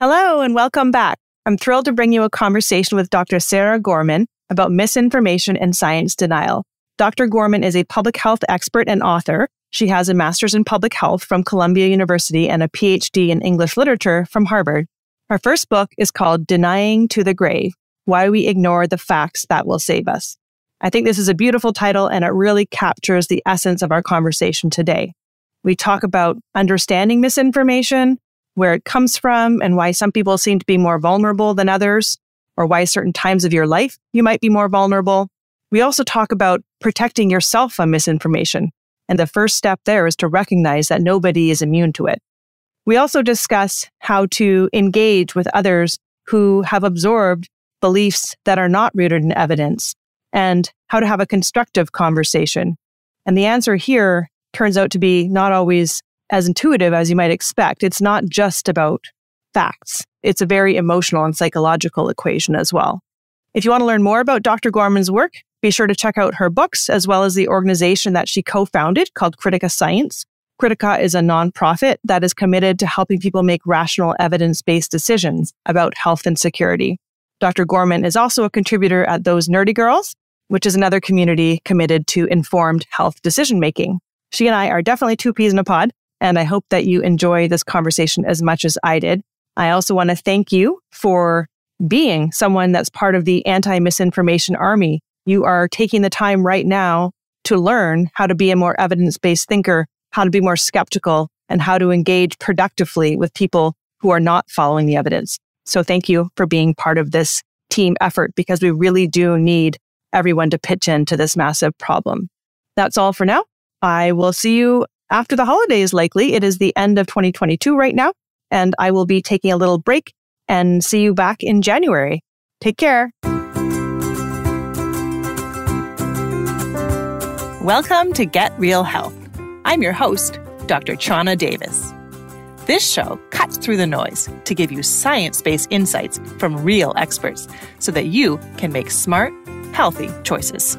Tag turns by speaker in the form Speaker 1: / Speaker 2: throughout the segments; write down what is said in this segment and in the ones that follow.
Speaker 1: Hello and welcome back. I'm thrilled to bring you a conversation with Dr. Sara Gorman about misinformation and science denial. Dr. Gorman is a public health expert and author. She has a master's in public health from Columbia University and a PhD in English literature from Harvard. Her first book is called Denying to the Grave Why We Ignore the Facts That Will Save Us. I think this is a beautiful title and it really captures the essence of our conversation today. We talk about understanding misinformation, where it comes from and why some people seem to be more vulnerable than others, or why certain times of your life you might be more vulnerable. We also talk about protecting yourself from misinformation. And the first step there is to recognize that nobody is immune to it. We also discuss how to engage with others who have absorbed beliefs that are not rooted in evidence and how to have a constructive conversation. And the answer here turns out to be not always as intuitive as you might expect. It's not just about facts. It's a very emotional and psychological equation as well. If you want to learn more about Dr. Gorman's work, be sure to check out her books as well as the organization that she co-founded called Critica Science. Critica is a nonprofit that is committed to helping people make rational evidence-based decisions about health and security. Dr. Gorman is also a contributor at Those Nerdy Girls, which is another community committed to informed health decision making. She and I are definitely two peas in a pod, and I hope that you enjoy this conversation as much as I did. I also want to thank you for being someone that's part of the anti misinformation army. You are taking the time right now to learn how to be a more evidence based thinker, how to be more skeptical, and how to engage productively with people who are not following the evidence. So thank you for being part of this team effort because we really do need everyone to pitch into this massive problem. That's all for now. I will see you after the holidays, likely. It is the end of 2022 right now, and I will be taking a little break and see you back in January. Take care. Welcome to Get Real Health. I'm your host, Dr. Chana Davis. This show cuts through the noise to give you science based insights from real experts so that you can make smart, healthy choices.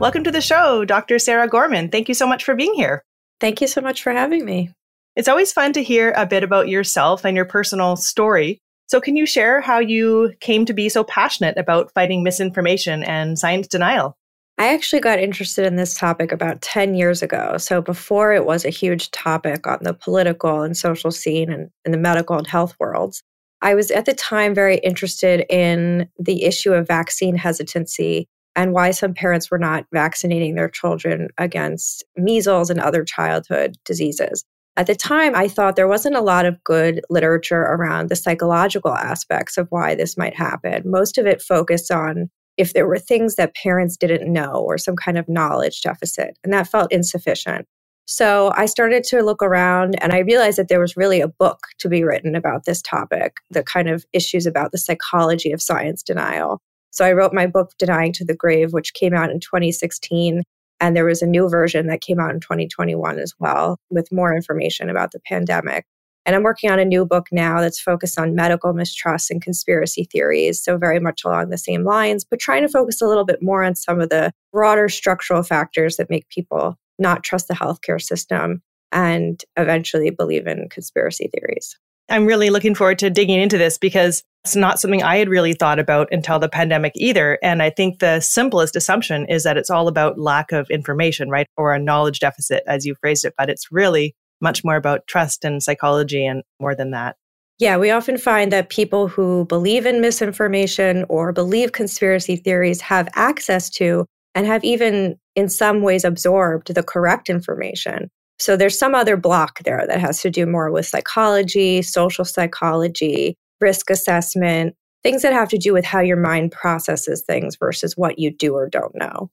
Speaker 1: Welcome to the show, Dr. Sara Gorman. Thank you so much for being here.
Speaker 2: Thank you so much for having me.
Speaker 1: It's always fun to hear a bit about yourself and your personal story. So, can you share how you came to be so passionate about fighting misinformation and science denial?
Speaker 2: I actually got interested in this topic about 10 years ago. So, before it was a huge topic on the political and social scene and in the medical and health worlds, I was at the time very interested in the issue of vaccine hesitancy and why some parents were not vaccinating their children against measles and other childhood diseases. At the time, I thought there wasn't a lot of good literature around the psychological aspects of why this might happen. Most of it focused on if there were things that parents didn't know or some kind of knowledge deficit, and that felt insufficient. So I started to look around and I realized that there was really a book to be written about this topic, the kind of issues about the psychology of science denial. So I wrote my book, Denying to the Grave, which came out in 2016. And there was a new version that came out in 2021 as well, with more information about the pandemic. And I'm working on a new book now that's focused on medical mistrust and conspiracy theories. So, very much along the same lines, but trying to focus a little bit more on some of the broader structural factors that make people not trust the healthcare system and eventually believe in conspiracy theories.
Speaker 1: I'm really looking forward to digging into this because it's not something I had really thought about until the pandemic either. And I think the simplest assumption is that it's all about lack of information, right? Or a knowledge deficit, as you phrased it. But it's really much more about trust and psychology and more than that.
Speaker 2: Yeah, we often find that people who believe in misinformation or believe conspiracy theories have access to and have even in some ways absorbed the correct information. So there's some other block there that has to do more with psychology, social psychology, risk assessment, things that have to do with how your mind processes things versus what you do or don't know.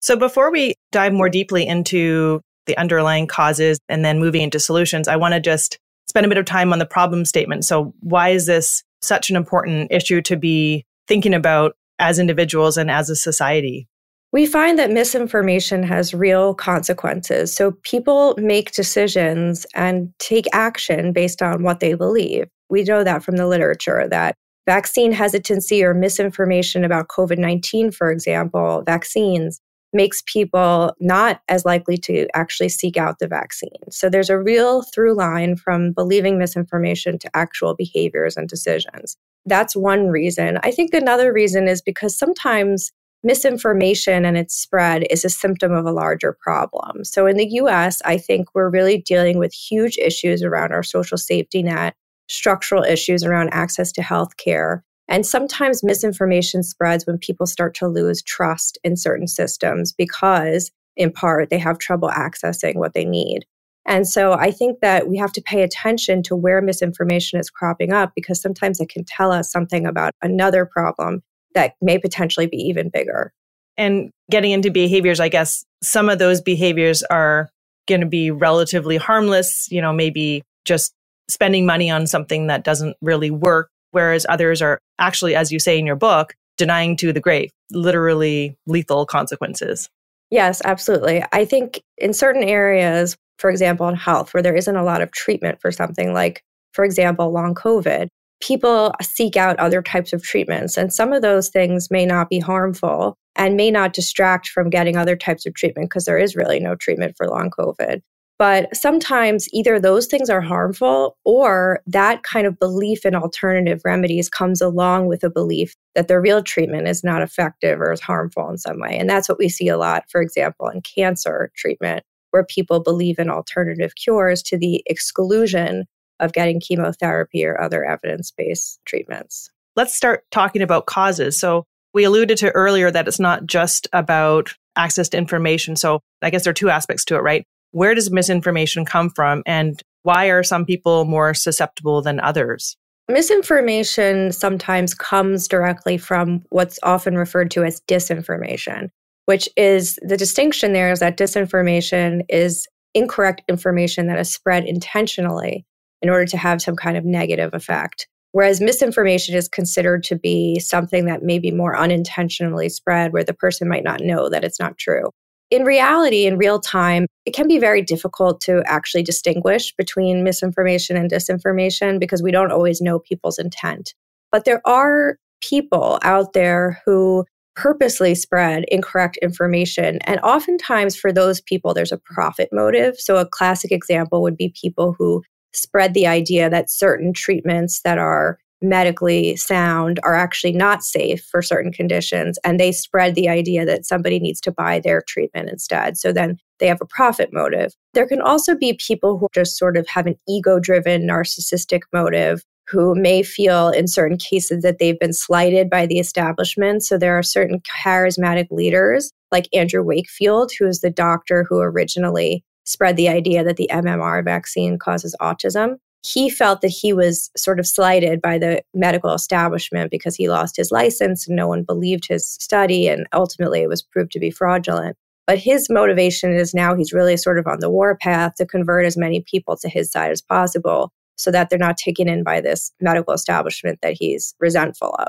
Speaker 1: So before we dive more deeply into the underlying causes and then moving into solutions, I want to just spend a bit of time on the problem statement. So why is this such an important issue to be thinking about as individuals and as a society?
Speaker 2: We find that misinformation has real consequences. So people make decisions and take action based on what they believe. We know that from the literature that vaccine hesitancy or misinformation about COVID 19, for example, vaccines, makes people not as likely to actually seek out the vaccine. So there's a real through line from believing misinformation to actual behaviors and decisions. That's one reason. I think another reason is because sometimes misinformation and its spread is a symptom of a larger problem. So in the US, I think we're really dealing with huge issues around our social safety net, structural issues around access to health care. And sometimes misinformation spreads when people start to lose trust in certain systems because, in part, they have trouble accessing what they need. And so I think that we have to pay attention to where misinformation is cropping up because sometimes it can tell us something about another problem that may potentially be even bigger.
Speaker 1: And getting into behaviors, I guess some of those behaviors are going to be relatively harmless, you know, maybe just spending money on something that doesn't really work, whereas others are actually, as you say in your book, denying to the grave, literally lethal consequences.
Speaker 2: Yes, absolutely. I think in certain areas, for example, in health, where there isn't a lot of treatment for something like, for example, long COVID, people seek out other types of treatments. And some of those things may not be harmful and may not distract from getting other types of treatment because there is really no treatment for long COVID. But sometimes either those things are harmful or that kind of belief in alternative remedies comes along with a belief that the real treatment is not effective or is harmful in some way. And that's what we see a lot, for example, in cancer treatment, where people believe in alternative cures to the exclusion of getting chemotherapy or other evidence based treatments.
Speaker 1: Let's start talking about causes. So, we alluded to earlier that it's not just about access to information. So, I guess there are two aspects to it, right? Where does misinformation come from and why are some people more susceptible than others?
Speaker 2: Misinformation sometimes comes directly from what's often referred to as disinformation, which is the distinction there is that disinformation is incorrect information that is spread intentionally in order to have some kind of negative effect. Whereas misinformation is considered to be something that may be more unintentionally spread, where the person might not know that it's not true in reality, in real time, it can be very difficult to actually distinguish between misinformation and disinformation because we don't always know people's intent. But there are people out there who purposely spread incorrect information. And oftentimes, for those people, there's a profit motive. So, a classic example would be people who spread the idea that certain treatments that are medically sound are actually not safe for certain conditions. And they spread the idea that somebody needs to buy their treatment instead. So then they have a profit motive. There can also be people who just sort of have an ego driven, narcissistic motive who may feel in certain cases that they've been slighted by the establishment. So there are certain charismatic leaders like Andrew Wakefield, who is the doctor who originally spread the idea that the MMR vaccine causes autism he felt that he was sort of slighted by the medical establishment because he lost his license and no one believed his study. And ultimately, it was proved to be fraudulent. But his motivation is now he's really sort of on the warpath to convert as many people to his side as possible so that they're not taken in by this medical establishment that he's resentful of.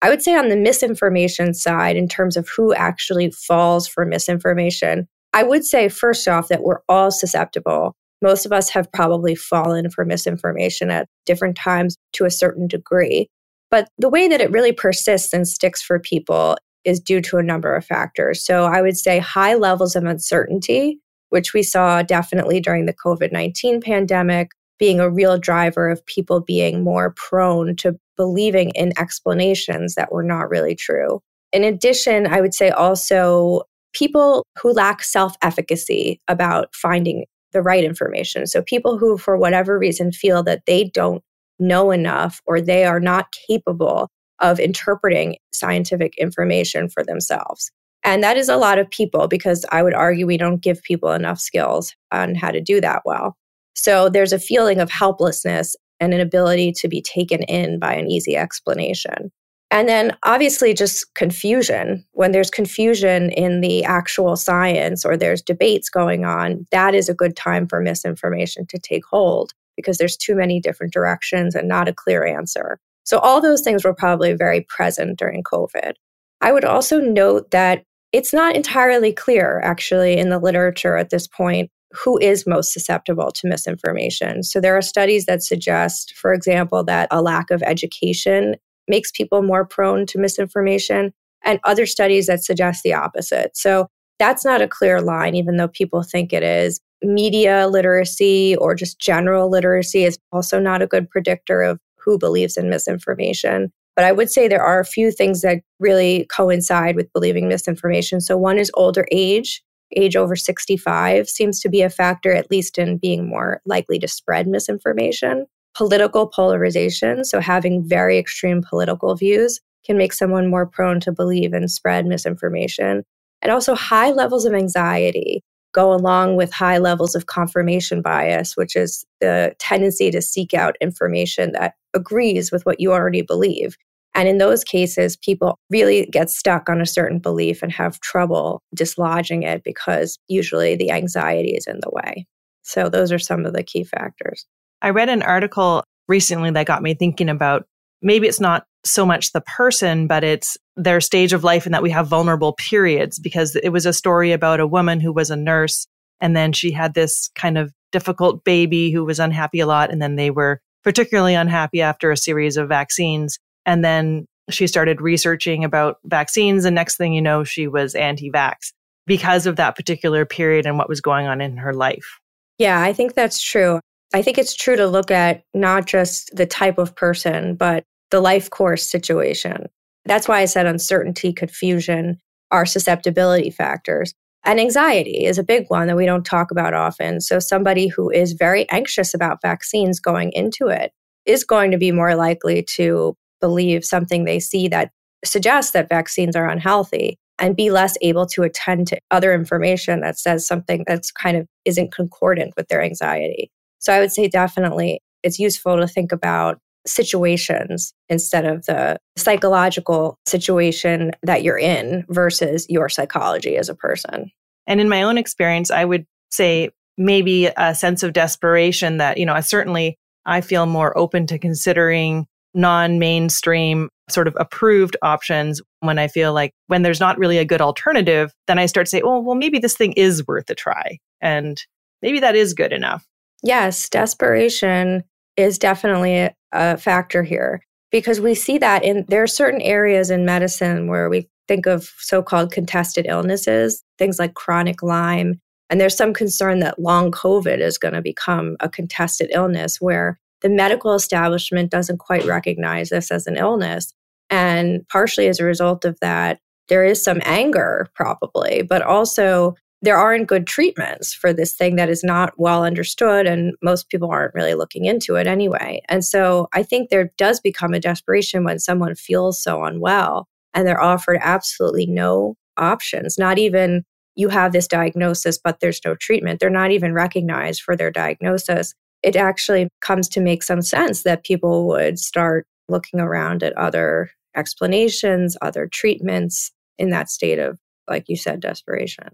Speaker 2: I would say on the misinformation side, in terms of who actually falls for misinformation, I would say first off that we're all susceptible most of us have probably fallen for misinformation at different times to a certain degree. But the way that it really persists and sticks for people is due to a number of factors. So I would say high levels of uncertainty, which we saw definitely during the COVID 19 pandemic, being a real driver of people being more prone to believing in explanations that were not really true. In addition, I would say also people who lack self efficacy about finding the right information. So people who, for whatever reason, feel that they don't know enough or they are not capable of interpreting scientific information for themselves. And that is a lot of people because I would argue we don't give people enough skills on how to do that well. So there's a feeling of helplessness and an ability to be taken in by an easy explanation. And then obviously just confusion. When there's confusion in the actual science or there's debates going on, that is a good time for misinformation to take hold because there's too many different directions and not a clear answer. So all those things were probably very present during COVID. I would also note that it's not entirely clear actually in the literature at this point who is most susceptible to misinformation. So there are studies that suggest, for example, that a lack of education makes people more prone to misinformation, and other studies that suggest the opposite. So That's not a clear line, even though people think it is. Media literacy or just general literacy is also not a good predictor of who believes in misinformation. But I would say there are a few things that really coincide with believing misinformation. So, one is older age. Age over 65 seems to be a factor, at least in being more likely to spread misinformation. Political polarization, so having very extreme political views, can make someone more prone to believe and spread misinformation. And also, high levels of anxiety go along with high levels of confirmation bias, which is the tendency to seek out information that agrees with what you already believe. And in those cases, people really get stuck on a certain belief and have trouble dislodging it because usually the anxiety is in the way. So, those are some of the key factors.
Speaker 1: I read an article recently that got me thinking about maybe it's not so much the person, but it's their stage of life and that we have vulnerable periods because it was a story about a woman who was a nurse and then she had this kind of difficult baby who was unhappy a lot. And then they were particularly unhappy after a series of vaccines. And then she started researching about vaccines. And next thing you know, she was anti vax because of that particular period and what was going on in her life.
Speaker 2: Yeah, I think that's true. I think it's true to look at not just the type of person, but the life course situation. That's why I said uncertainty, confusion are susceptibility factors. And anxiety is a big one that we don't talk about often. So, somebody who is very anxious about vaccines going into it is going to be more likely to believe something they see that suggests that vaccines are unhealthy and be less able to attend to other information that says something that's kind of isn't concordant with their anxiety. So, I would say definitely it's useful to think about situations instead of the psychological situation that you're in versus your psychology as a person.
Speaker 1: And in my own experience, I would say maybe a sense of desperation that, you know, certainly I feel more open to considering non-mainstream sort of approved options when I feel like when there's not really a good alternative, then I start to say, oh, well, maybe this thing is worth a try. And maybe that is good enough.
Speaker 2: Yes, desperation is definitely a, factor here because we see that in there are certain areas in medicine where we think of so-called contested illnesses, things like chronic Lyme, and there's some concern that long COVID is going to become a contested illness where the medical establishment doesn't quite recognize this as an illness. And partially as a result of that, there is some anger, probably, but also there aren't good treatments for this thing that is not well understood and most people aren't really looking into it anyway. And so I think there does become a desperation when someone feels so unwell and they're offered absolutely no options, not even you have this diagnosis, but there's no treatment. They're not even recognized for their diagnosis. It actually comes to make some sense that people would start looking around at other explanations, other treatments in that state of, like you said, desperation.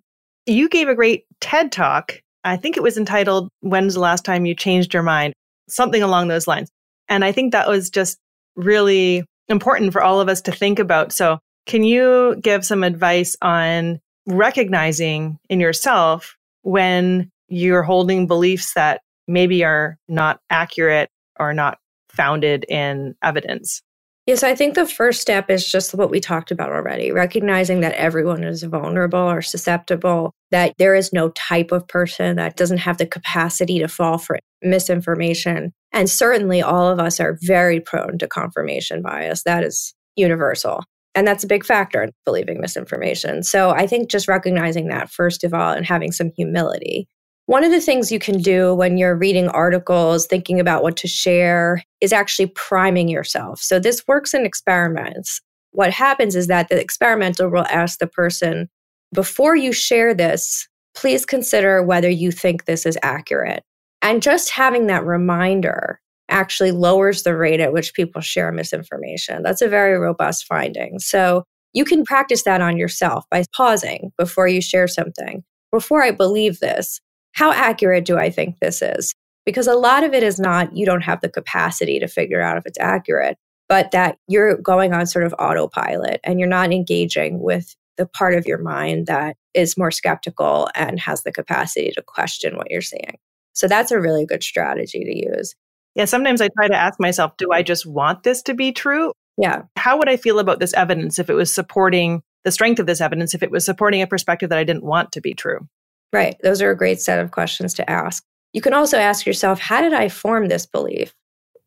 Speaker 1: You gave a great TED talk. I think it was entitled, When's the Last Time You Changed Your Mind? Something along those lines. And I think that was just really important for all of us to think about. So, can you give some advice on recognizing in yourself when you're holding beliefs that maybe are not accurate or not founded in evidence?
Speaker 2: Yes, I think the first step is just what we talked about already recognizing that everyone is vulnerable or susceptible, that there is no type of person that doesn't have the capacity to fall for misinformation. And certainly all of us are very prone to confirmation bias. That is universal. And that's a big factor in believing misinformation. So I think just recognizing that, first of all, and having some humility one of the things you can do when you're reading articles, thinking about what to share, is actually priming yourself. So this works in experiments. What happens is that the experimenter will ask the person, before you share this, please consider whether you think this is accurate. And just having that reminder actually lowers the rate at which people share misinformation. That's a very robust finding. So you can practice that on yourself by pausing before you share something. Before I believe this, how accurate do I think this is? Because a lot of it is not, you don't have the capacity to figure out if it's accurate, but that you're going on sort of autopilot and you're not engaging with the part of your mind that is more skeptical and has the capacity to question what you're seeing. So that's a really good strategy to use.
Speaker 1: Yeah, sometimes I try to ask myself, do I just want this to be true?
Speaker 2: Yeah.
Speaker 1: How would I feel about this evidence if it was supporting the strength of this evidence if it was supporting a perspective that I didn't want to be true?
Speaker 2: Right. Those are a great set of questions to ask. You can also ask yourself, how did I form this belief?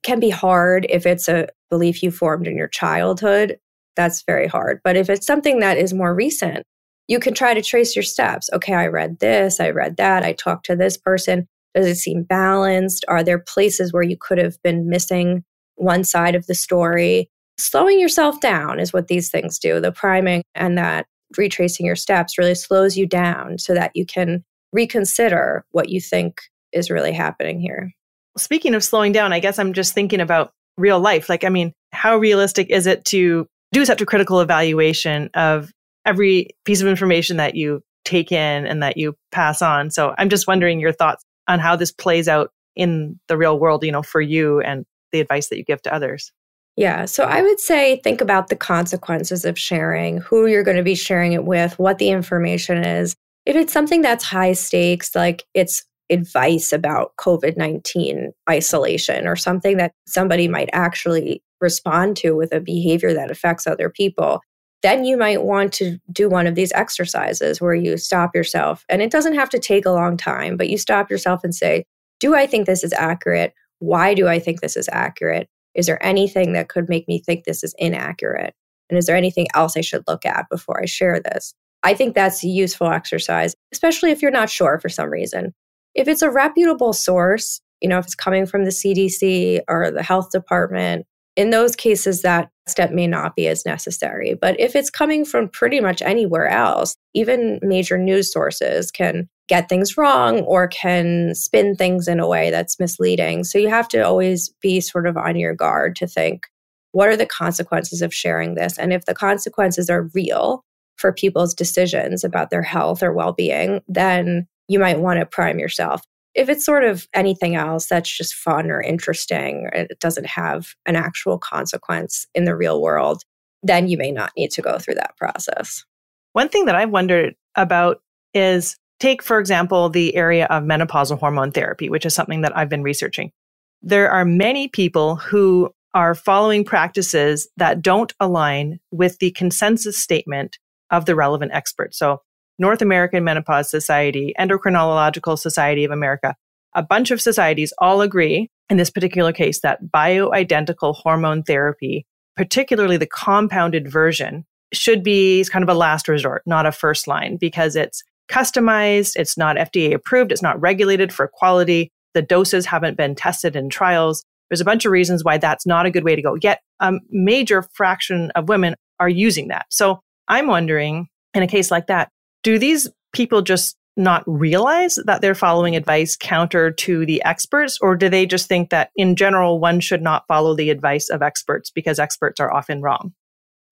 Speaker 2: can be hard if it's a belief you formed in your childhood. That's very hard. But if it's something that is more recent, you can try to trace your steps. Okay, I read this, I read that, I talked to this person. Does it seem balanced? Are there places where you could have been missing one side of the story? Slowing yourself down is what these things do. The priming and that retracing your steps really slows you down so that you can reconsider what you think is really happening here.
Speaker 1: Speaking of slowing down, I guess I'm just thinking about real life. Like, I mean, how realistic is it to do such a critical evaluation of every piece of information that you take in and that you pass on? So I'm just wondering your thoughts on how this plays out in the real world, you know, for you and the advice that you give to others.
Speaker 2: Yeah. So I would say think about the consequences of sharing, who you're going to be sharing it with, what the information is. If it's something that's high stakes, like it's advice about COVID 19 isolation or something that somebody might actually respond to with a behavior that affects other people, then you might want to do one of these exercises where you stop yourself. And it doesn't have to take a long time, but you stop yourself and say, Do I think this is accurate? Why do I think this is accurate? Is there anything that could make me think this is inaccurate? And is there anything else I should look at before I share this? I think that's a useful exercise, especially if you're not sure for some reason. If it's a reputable source, you know, if it's coming from the CDC or the health department, in those cases, that step may not be as necessary. But if it's coming from pretty much anywhere else, even major news sources can get things wrong or can spin things in a way that's misleading. So you have to always be sort of on your guard to think, what are the consequences of sharing this? And if the consequences are real for people's decisions about their health or well being, then you might want to prime yourself. If it's sort of anything else that's just fun or interesting, it doesn't have an actual consequence in the real world, then you may not need to go through that process.
Speaker 1: One thing that I've wondered about is take, for example, the area of menopausal hormone therapy, which is something that I've been researching. There are many people who are following practices that don't align with the consensus statement of the relevant experts. So North American Menopause Society, Endocrinological Society of America, a bunch of societies all agree in this particular case that bioidentical hormone therapy, particularly the compounded version, should be kind of a last resort, not a first line, because it's customized, it's not FDA approved, it's not regulated for quality, the doses haven't been tested in trials. There's a bunch of reasons why that's not a good way to go. Yet a major fraction of women are using that. So I'm wondering, in a case like that, do these people just not realize that they're following advice counter to the experts, or do they just think that in general, one should not follow the advice of experts because experts are often wrong?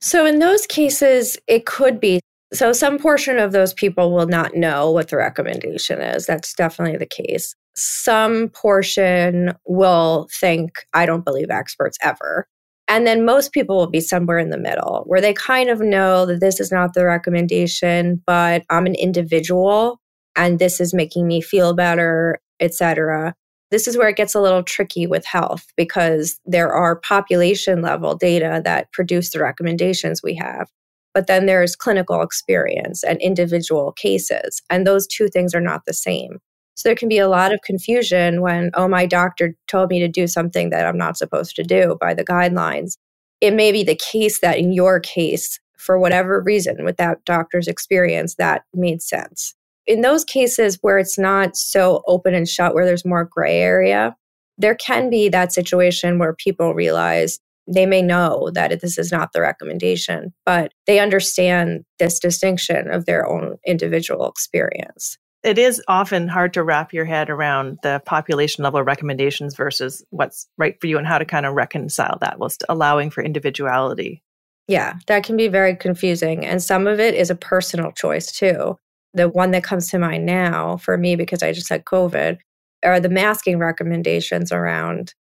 Speaker 2: So, in those cases, it could be. So, some portion of those people will not know what the recommendation is. That's definitely the case. Some portion will think, I don't believe experts ever. And then most people will be somewhere in the middle where they kind of know that this is not the recommendation, but I'm an individual and this is making me feel better, etc. This is where it gets a little tricky with health because there are population level data that produce the recommendations we have. But then there's clinical experience and individual cases, and those two things are not the same. So there can be a lot of confusion when, oh, my doctor told me to do something that I'm not supposed to do by the guidelines. It may be the case that in your case, for whatever reason, with that doctor's experience, that made sense. In those cases where it's not so open and shut, where there's more gray area, there can be that situation where people realize they may know that this is not the recommendation, but they understand this distinction of their own individual experience
Speaker 1: it is often hard to wrap your head around the population level recommendations versus what's right for you and how to kind of reconcile that whilst allowing for individuality.
Speaker 2: Yeah, that can be very confusing. And some of it is a personal choice too. The one that comes to mind now for me, because I just had COVID, are the masking recommendations around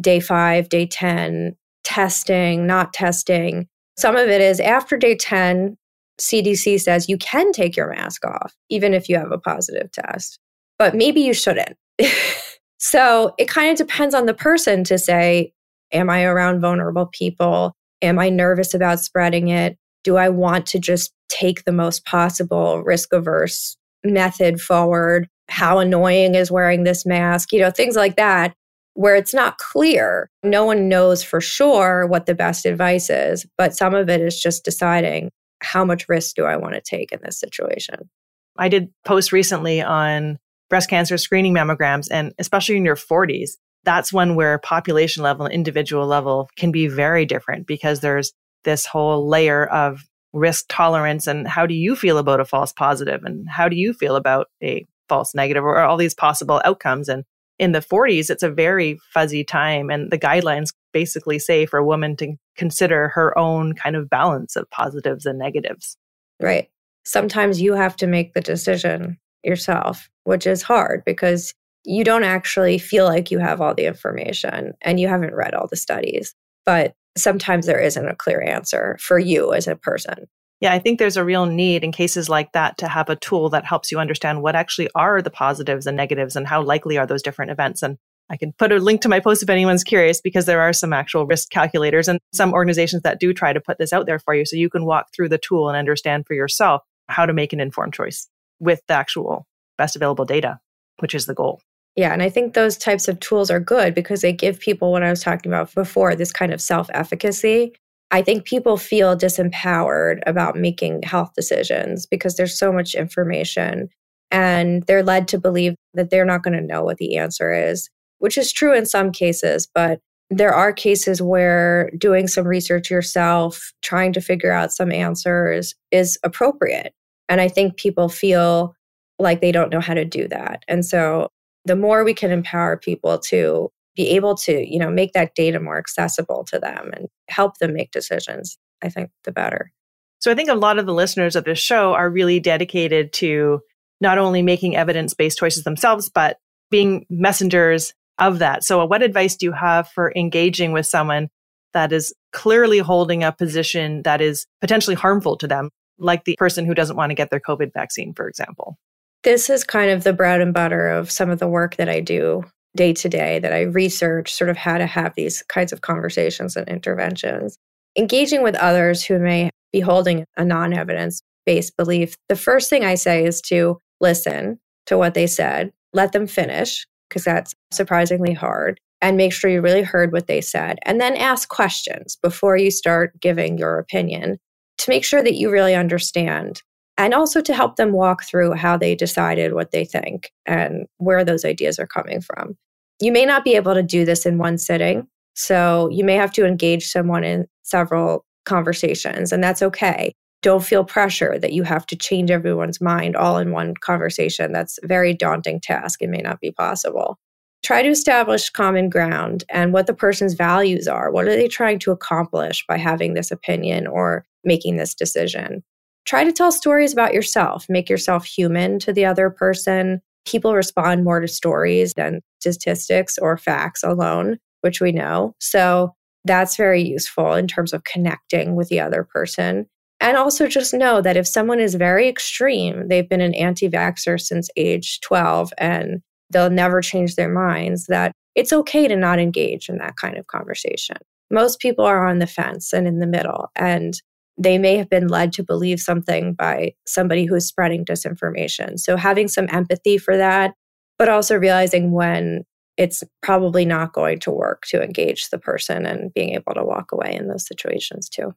Speaker 2: day five, day 10, testing, not testing. Some of it is after day 10, CDC says you can take your mask off, even if you have a positive test, but maybe you shouldn't. so it kind of depends on the person to say, Am I around vulnerable people? Am I nervous about spreading it? Do I want to just take the most possible risk averse method forward. How annoying is wearing this mask? You know, things like that, where it's not clear. No one knows for sure what the best advice is, but some of it is just deciding how much risk do I want to take in this situation.
Speaker 1: I did post recently on breast cancer screening mammograms, and especially in your 40s, that's one where population level and individual level can be very different because there's this whole layer of risk tolerance and how do you feel about a false positive and how do you feel about a false negative or all these possible outcomes and in the 40s it's a very fuzzy time and the guidelines basically say for a woman to consider her own kind of balance of positives and negatives
Speaker 2: right sometimes you have to make the decision yourself which is hard because you don't actually feel like you have all the information and you haven't read all the studies but sometimes there isn't a clear answer for you as a person.
Speaker 1: Yeah, I think there's a real need in cases like that to have a tool that helps you understand what actually are the positives and negatives and how likely are those different events. And I can put a link to my post if anyone's curious because there are some actual risk calculators and some organizations that do try to put this out there for you so you can walk through the tool and understand for yourself how to make an informed choice with the actual best available data, which is the goal.
Speaker 2: Yeah, and I think those types of tools are good because they give people what I was talking about before this kind of self efficacy. I think people feel disempowered about making health decisions because there's so much information and they're led to believe that they're not going to know what the answer is, which is true in some cases, but there are cases where doing some research yourself, trying to figure out some answers is appropriate. And I think people feel like they don't know how to do that. And so the more we can empower people to be able to, you know, make that data more accessible to them and help them make decisions, I think the better.
Speaker 1: So I think a lot of the listeners of this show are really dedicated to not only making evidence based choices themselves, but being messengers of that. So, what advice do you have for engaging with someone that is clearly holding a position that is potentially harmful to them, like the person who doesn't want to get their COVID vaccine, for example?
Speaker 2: This is kind of the bread and butter of some of the work that I do day to day, that I research sort of how to have these kinds of conversations and interventions. Engaging with others who may be holding a non evidence based belief, the first thing I say is to listen to what they said, let them finish, because that's surprisingly hard, and make sure you really heard what they said. And then ask questions before you start giving your opinion to make sure that you really understand and also to help them walk through how they decided what they think and where those ideas are coming from. You may not be able to do this in one sitting. So you may have to engage someone in several conversations, and that's okay. Don't feel pressure that you have to change everyone's mind all in one conversation. That's a very daunting task. It may not be possible. Try to establish common ground and what the person's values are. What are they trying to accomplish by having this opinion or making this decision? try to tell stories about yourself, make yourself human to the other person. People respond more to stories than statistics or facts alone, which we know. So that's very useful in terms of connecting with the other person. And also just know that if someone is very extreme, they've been an anti vaxxer since age 12 and they'll never change their minds, that it's okay to not engage in that kind of conversation. Most people are on the fence and in the middle. And they may have been led to believe something by somebody who is spreading disinformation. So having some empathy for that, but also realizing when it's probably not going to work to engage the person and being able to walk away in those situations too.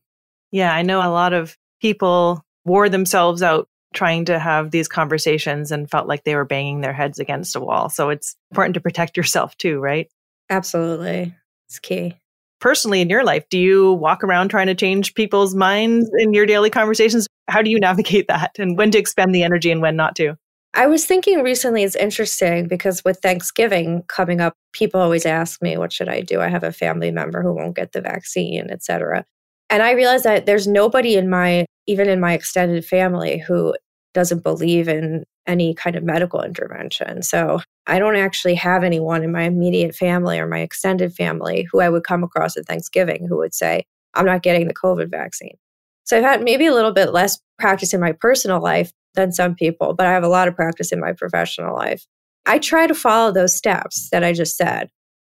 Speaker 1: Yeah, I know a lot of people wore themselves out trying to have these conversations and felt like they were banging their heads against a wall. So it's important to protect yourself too, right?
Speaker 2: Absolutely. It's key
Speaker 1: personally in your life? Do you walk around trying to change people's minds in your daily conversations? How do you navigate that and when to expend the energy and when not to?
Speaker 2: I was thinking recently it's interesting because with Thanksgiving coming up, people always ask me, what should I do? I have a family member who won't get the vaccine, et cetera. And I realized that there's nobody in my, even in my extended family, who doesn't believe in any kind of medical intervention. So I don't actually have anyone in my immediate family or my extended family who I would come across at Thanksgiving who would say, I'm not getting the COVID vaccine. So I've had maybe a little bit less practice in my personal life than some people, but I have a lot of practice in my professional life. I try to follow those steps that I just said.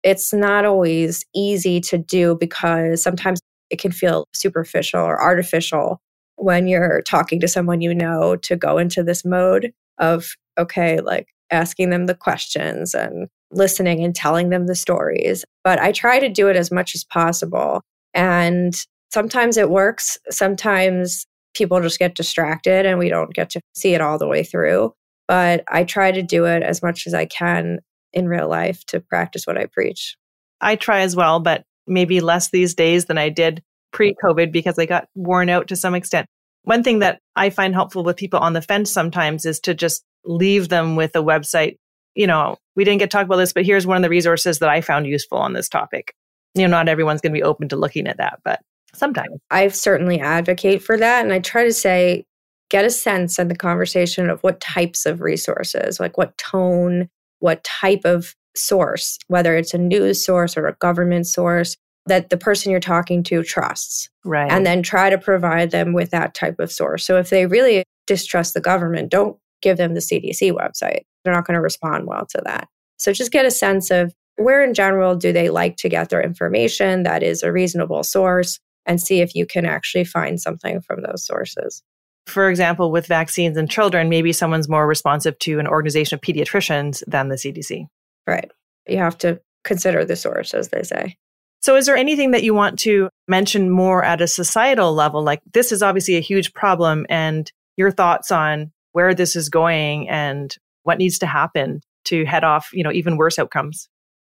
Speaker 2: It's not always easy to do because sometimes it can feel superficial or artificial when you're talking to someone you know to go into this mode of, okay, like asking them the questions and listening and telling them the stories. But I try to do it as much as possible. And sometimes it works. Sometimes people just get distracted and we don't get to see it all the way through. But I try to do it as much as I can in real life to practice what I preach.
Speaker 1: I try as well, but maybe less these days than I did pre COVID because I got worn out to some extent. One thing that I find helpful with people on the fence sometimes is to just leave them with a website. You know, we didn't get to talk about this, but here's one of the resources that I found useful on this topic. You know, not everyone's going to be open to looking at that, but sometimes.
Speaker 2: I certainly advocate for that. And I try to say, get a sense in the conversation of what types of resources, like what tone, what type of source, whether it's a news source or a government source, that the person you're talking to trusts.
Speaker 1: Right.
Speaker 2: And then try to provide them with that type of source. So if they really distrust the government, don't give them the CDC website. They're not going to respond well to that. So just get a sense of where in general do they like to get their information that is a reasonable source and see if you can actually find something from those sources.
Speaker 1: For example, with vaccines and children, maybe someone's more responsive to an organization of pediatricians than the CDC.
Speaker 2: Right. You have to consider the source, as they say.
Speaker 1: So, is there anything that you want to mention more at a societal level? Like, this is obviously a huge problem, and your thoughts on where this is going and what needs to happen to head off, you know, even worse outcomes?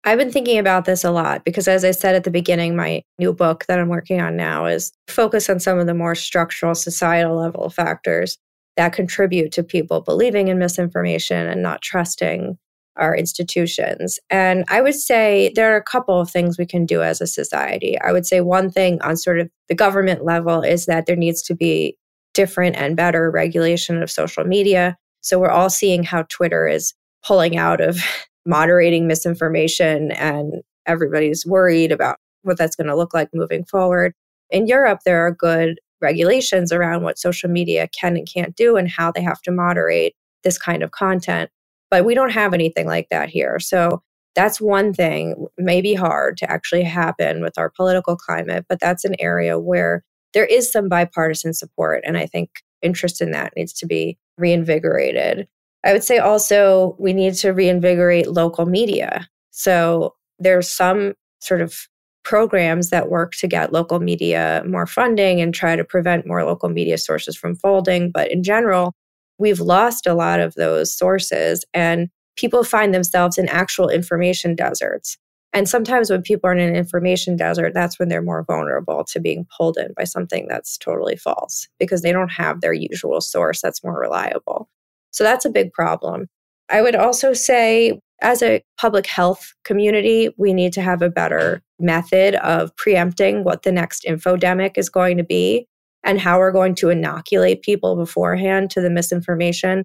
Speaker 2: I've been thinking about this a lot because, as I said at the beginning, my new book that I'm working on now is focused on some of the more structural societal level factors that contribute to people believing in misinformation and not trusting our institutions. And I would say there are a couple of things we can do as a society. I would say one thing on sort of the government level is that there needs to be different and better regulation of social media. So we're all seeing how Twitter is pulling out of moderating misinformation and everybody's worried about what that's going to look like moving forward. In Europe, there are good regulations around what social media can and can't do and how they have to moderate this kind of content. But we don't have anything like that here. So that's one thing, maybe hard to actually happen with our political climate, but that's an area where there is some bipartisan support. And I think interest in that needs to be reinvigorated. I would say also we need to reinvigorate local media. So there's some sort of programs that work to get local media more funding and try to prevent more local media sources from folding. But in general, we've lost a lot of those sources and people find themselves in actual information deserts. And sometimes when people are in an information desert, that's when they're more vulnerable to being pulled in by something that's totally false because they don't have their usual source that's more reliable. So that's a big problem. I would also say, as a public health community, we need to have a better method of preempting what the next infodemic is going to be and how we're going to inoculate people beforehand to the misinformation.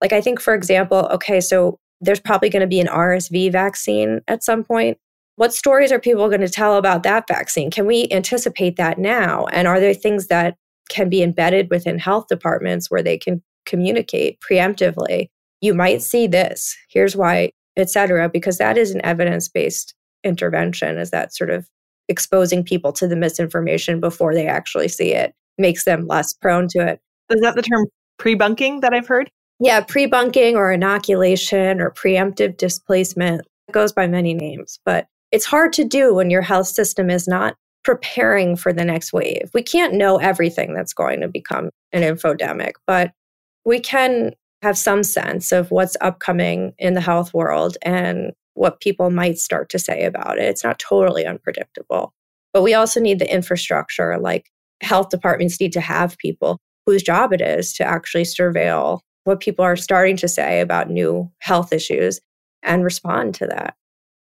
Speaker 2: Like, I think, for example, okay, so there's probably going to be an RSV vaccine at some point. What stories are people going to tell about that vaccine? Can we anticipate that now? And are there things that can be embedded within health departments where they can communicate preemptively? You might see this. Here's why, etc. Because that is an evidence-based intervention. Is that sort of exposing people to the misinformation before they actually see it makes them less prone to it.
Speaker 1: Is that the term pre-bunking that I've heard?
Speaker 2: Yeah, pre-bunking or inoculation or preemptive displacement. It goes by many names, but it's hard to do when your health system is not preparing for the next wave. We can't know everything that's going to become an infodemic, but we can have some sense of what's upcoming in the health world and what people might start to say about it. It's not totally unpredictable. But we also need the infrastructure like health departments need to have people whose job it is to actually surveil what people are starting to say about new health issues and respond to that.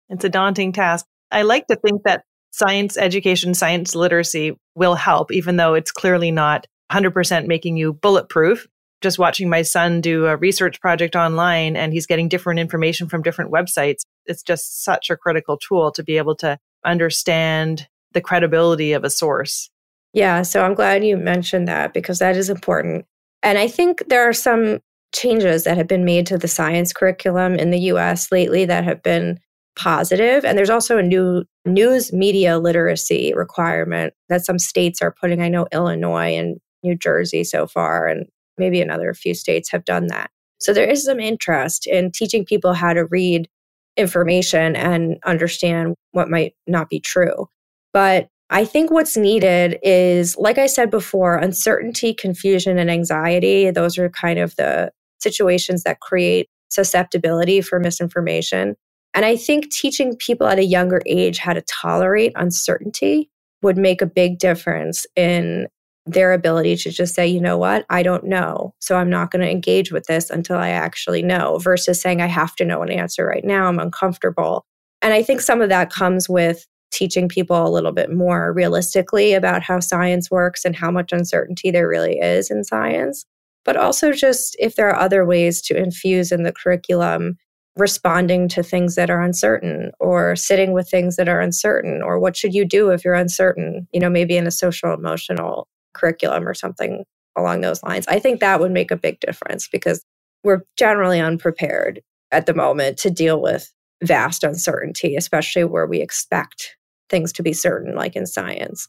Speaker 1: It's a daunting task. I like to think that science education, science literacy will help, even though it's clearly not 100% making you bulletproof. Just watching my son do a research project online and he's getting different information from different websites. It's just such a critical tool to be able to understand the credibility of a source.
Speaker 2: Yeah, so I'm glad you mentioned that because that is important. And I think there are some changes that have been made to the science curriculum in the US lately that have been positive. And there's also a new news media literacy requirement that some states are putting. I know Illinois and New Jersey so far, and maybe another few states have done that. So there is some interest in teaching people how to read information and understand what might not be true. But I think what's needed is, like I said before, uncertainty, confusion, and anxiety. Those are kind of the situations that create susceptibility for misinformation. And I think teaching people at a younger age how to tolerate uncertainty would make a big difference in their ability to just say, you know what, I don't know. So I'm not going to engage with this until I actually know, versus saying, I have to know an answer right now. I'm uncomfortable. And I think some of that comes with teaching people a little bit more realistically about how science works and how much uncertainty there really is in science. But also, just if there are other ways to infuse in the curriculum responding to things that are uncertain or sitting with things that are uncertain or what should you do if you're uncertain you know maybe in a social emotional curriculum or something along those lines i think that would make a big difference because we're generally unprepared at the moment to deal with vast uncertainty especially where we expect things to be certain like in science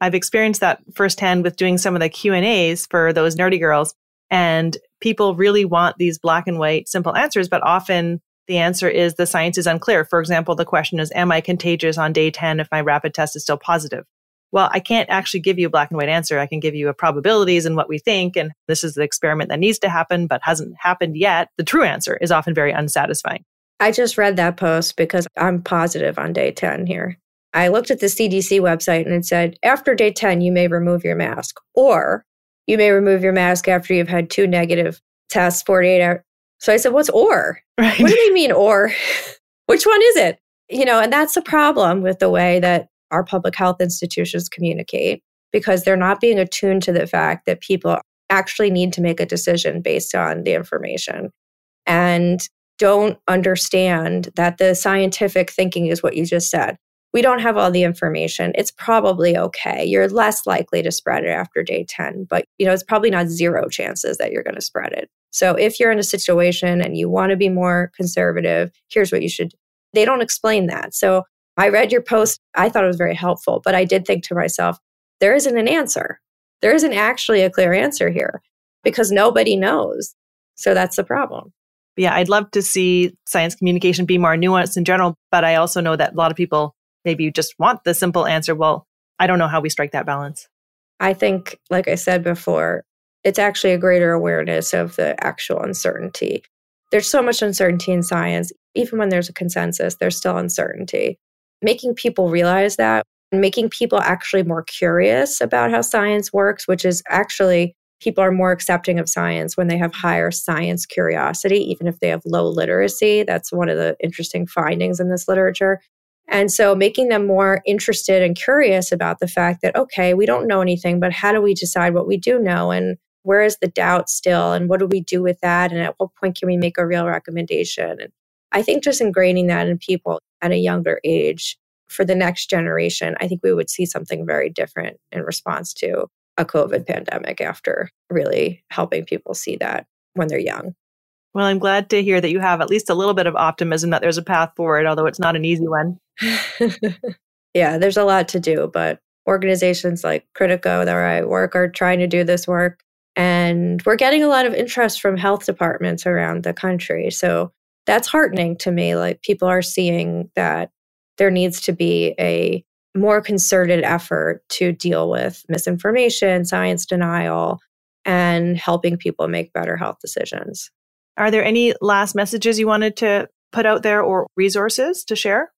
Speaker 1: i've experienced that firsthand with doing some of the q and a's for those nerdy girls and people really want these black and white simple answers, but often the answer is the science is unclear. For example, the question is, Am I contagious on day 10 if my rapid test is still positive? Well, I can't actually give you a black and white answer. I can give you a probabilities and what we think. And this is the experiment that needs to happen, but hasn't happened yet. The true answer is often very unsatisfying.
Speaker 2: I just read that post because I'm positive on day 10 here. I looked at the CDC website and it said, after day 10, you may remove your mask, or you may remove your mask after you've had two negative tests 48 hours. So I said, what's or? Right. What do they mean or? Which one is it? You know, and that's a problem with the way that our public health institutions communicate because they're not being attuned to the fact that people actually need to make a decision based on the information and don't understand that the scientific thinking is what you just said we don't have all the information. It's probably okay. You're less likely to spread it after day 10, but you know, it's probably not zero chances that you're going to spread it. So if you're in a situation and you want to be more conservative, here's what you should they don't explain that. So I read your post. I thought it was very helpful, but I did think to myself, there isn't an answer. There isn't actually a clear answer here because nobody knows. So that's the problem.
Speaker 1: Yeah, I'd love to see science communication be more nuanced in general, but I also know that a lot of people maybe you just want the simple answer. Well, I don't know how we strike that balance.
Speaker 2: I think, like I said before, it's actually a greater awareness of the actual uncertainty. There's so much uncertainty in science. Even when there's a consensus, there's still uncertainty. Making people realize that, making people actually more curious about how science works, which is actually people are more accepting of science when they have higher science curiosity, even if they have low literacy. That's one of the interesting findings in this literature. And so making them more interested and curious about the fact that, okay, we don't know anything, but how do we decide what we do know? And where is the doubt still? And what do we do with that? And at what point can we make a real recommendation? And I think just ingraining that in people at a younger age for the next generation, I think we would see something very different in response to a COVID pandemic after really helping people see that when they're young.
Speaker 1: Well, I'm glad to hear that you have at least a little bit of optimism that there's a path forward, although it's not an easy one.
Speaker 2: yeah, there's a lot to do, but organizations like Critica, where I work, are trying to do this work. And we're getting a lot of interest from health departments around the country. So that's heartening to me. Like people are seeing that there needs to be a more concerted effort to deal with misinformation, science denial, and helping people make better health decisions.
Speaker 1: Are there any last messages you wanted to put out there or resources to share?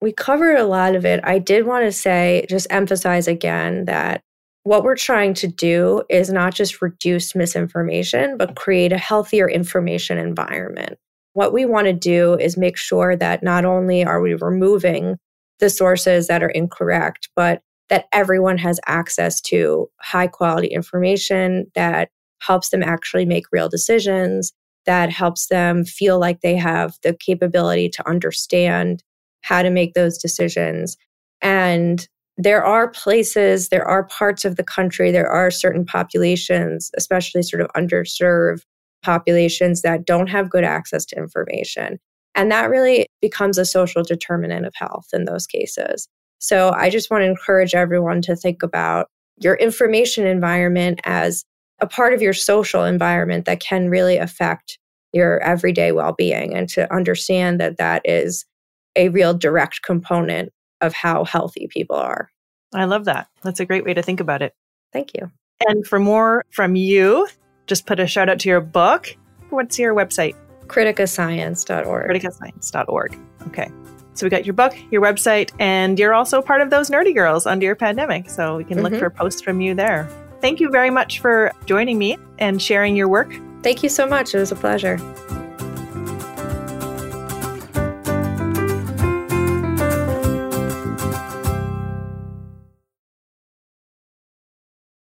Speaker 2: We covered a lot of it. I did want to say, just emphasize again that what we're trying to do is not just reduce misinformation, but create a healthier information environment. What we want to do is make sure that not only are we removing the sources that are incorrect, but that everyone has access to high quality information that helps them actually make real decisions that helps them feel like they have the capability to understand how to make those decisions. And there are places, there are parts of the country, there are certain populations, especially sort of underserved populations that don't have good access to information. And that really becomes a social determinant of health in those cases. So I just want to encourage everyone to think about your information environment as a part of your social environment that can really affect your everyday well-being and to understand that that is a real direct component of how healthy people are.
Speaker 1: I love that. That's a great way to think about it.
Speaker 2: Thank you.
Speaker 1: And for more from you, just put a shout out to your book. What's your website?
Speaker 2: criticascience.org.
Speaker 1: criticascience.org. Okay. So we got your book, your website, and you're also part of those nerdy girls under Dear Pandemic. So we can mm-hmm. look for posts from you there. Thank you very much for joining me and sharing your work.
Speaker 2: Thank you so much. It was a pleasure.